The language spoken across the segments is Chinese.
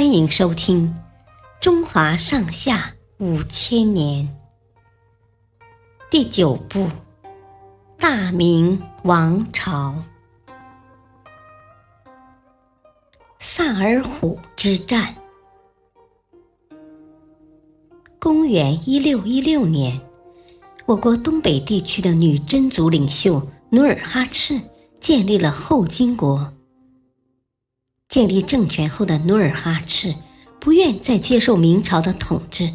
欢迎收听《中华上下五千年》第九部《大明王朝》萨尔浒之战。公元一六一六年，我国东北地区的女真族领袖努尔哈赤建立了后金国。建立政权后的努尔哈赤不愿再接受明朝的统治，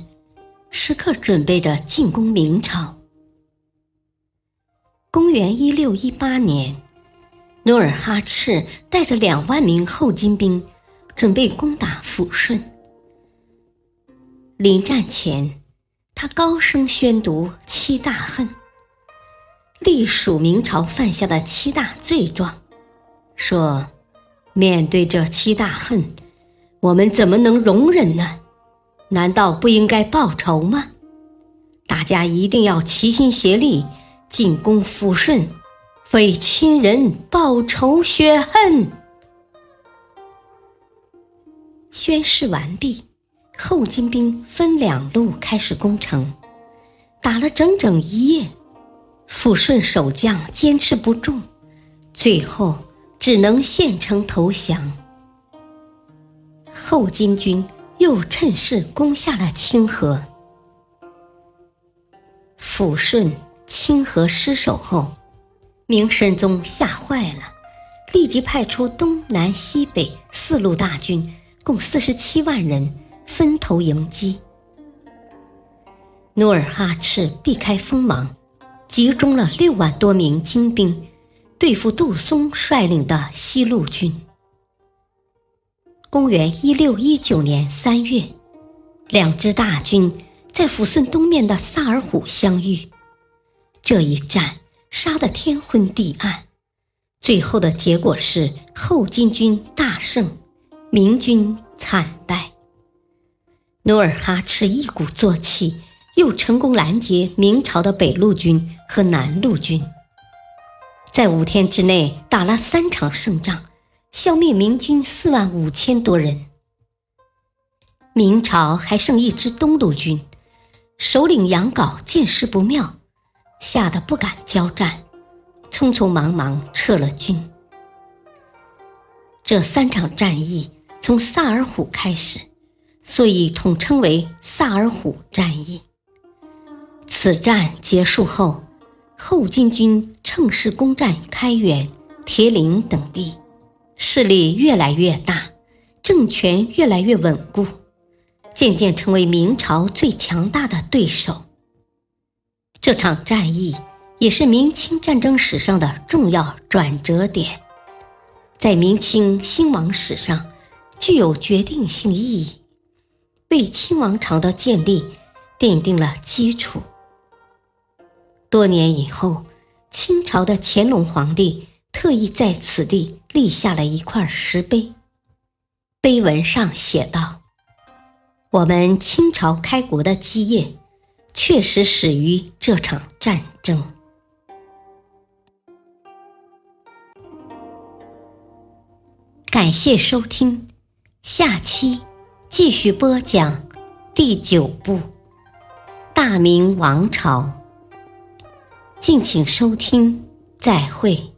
时刻准备着进攻明朝。公元一六一八年，努尔哈赤带着两万名后金兵，准备攻打抚顺。临战前，他高声宣读七大恨，隶属明朝犯下的七大罪状，说。面对这七大恨，我们怎么能容忍呢？难道不应该报仇吗？大家一定要齐心协力进攻抚顺，为亲人报仇雪恨。宣誓完毕，后金兵分两路开始攻城，打了整整一夜，抚顺守将坚持不住，最后。只能献城投降。后金军又趁势攻下了清河。抚顺、清河失守后，明神宗吓坏了，立即派出东南西北四路大军，共四十七万人分头迎击。努尔哈赤避开锋芒，集中了六万多名精兵。对付杜松率领的西路军。公元一六一九年三月，两支大军在抚顺东面的萨尔浒相遇。这一战杀得天昏地暗，最后的结果是后金军大胜，明军惨败。努尔哈赤一鼓作气，又成功拦截明朝的北路军和南路军。在五天之内打了三场胜仗，消灭明军四万五千多人。明朝还剩一支东路军，首领杨镐见势不妙，吓得不敢交战，匆匆忙忙撤了军。这三场战役从萨尔浒开始，所以统称为萨尔浒战役。此战结束后。后金军乘势攻占开原、铁岭等地，势力越来越大，政权越来越稳固，渐渐成为明朝最强大的对手。这场战役也是明清战争史上的重要转折点，在明清兴亡史上具有决定性意义，为清王朝的建立奠定了基础。多年以后，清朝的乾隆皇帝特意在此地立下了一块石碑，碑文上写道：“我们清朝开国的基业，确实始于这场战争。”感谢收听，下期继续播讲第九部《大明王朝》。敬请收听，再会。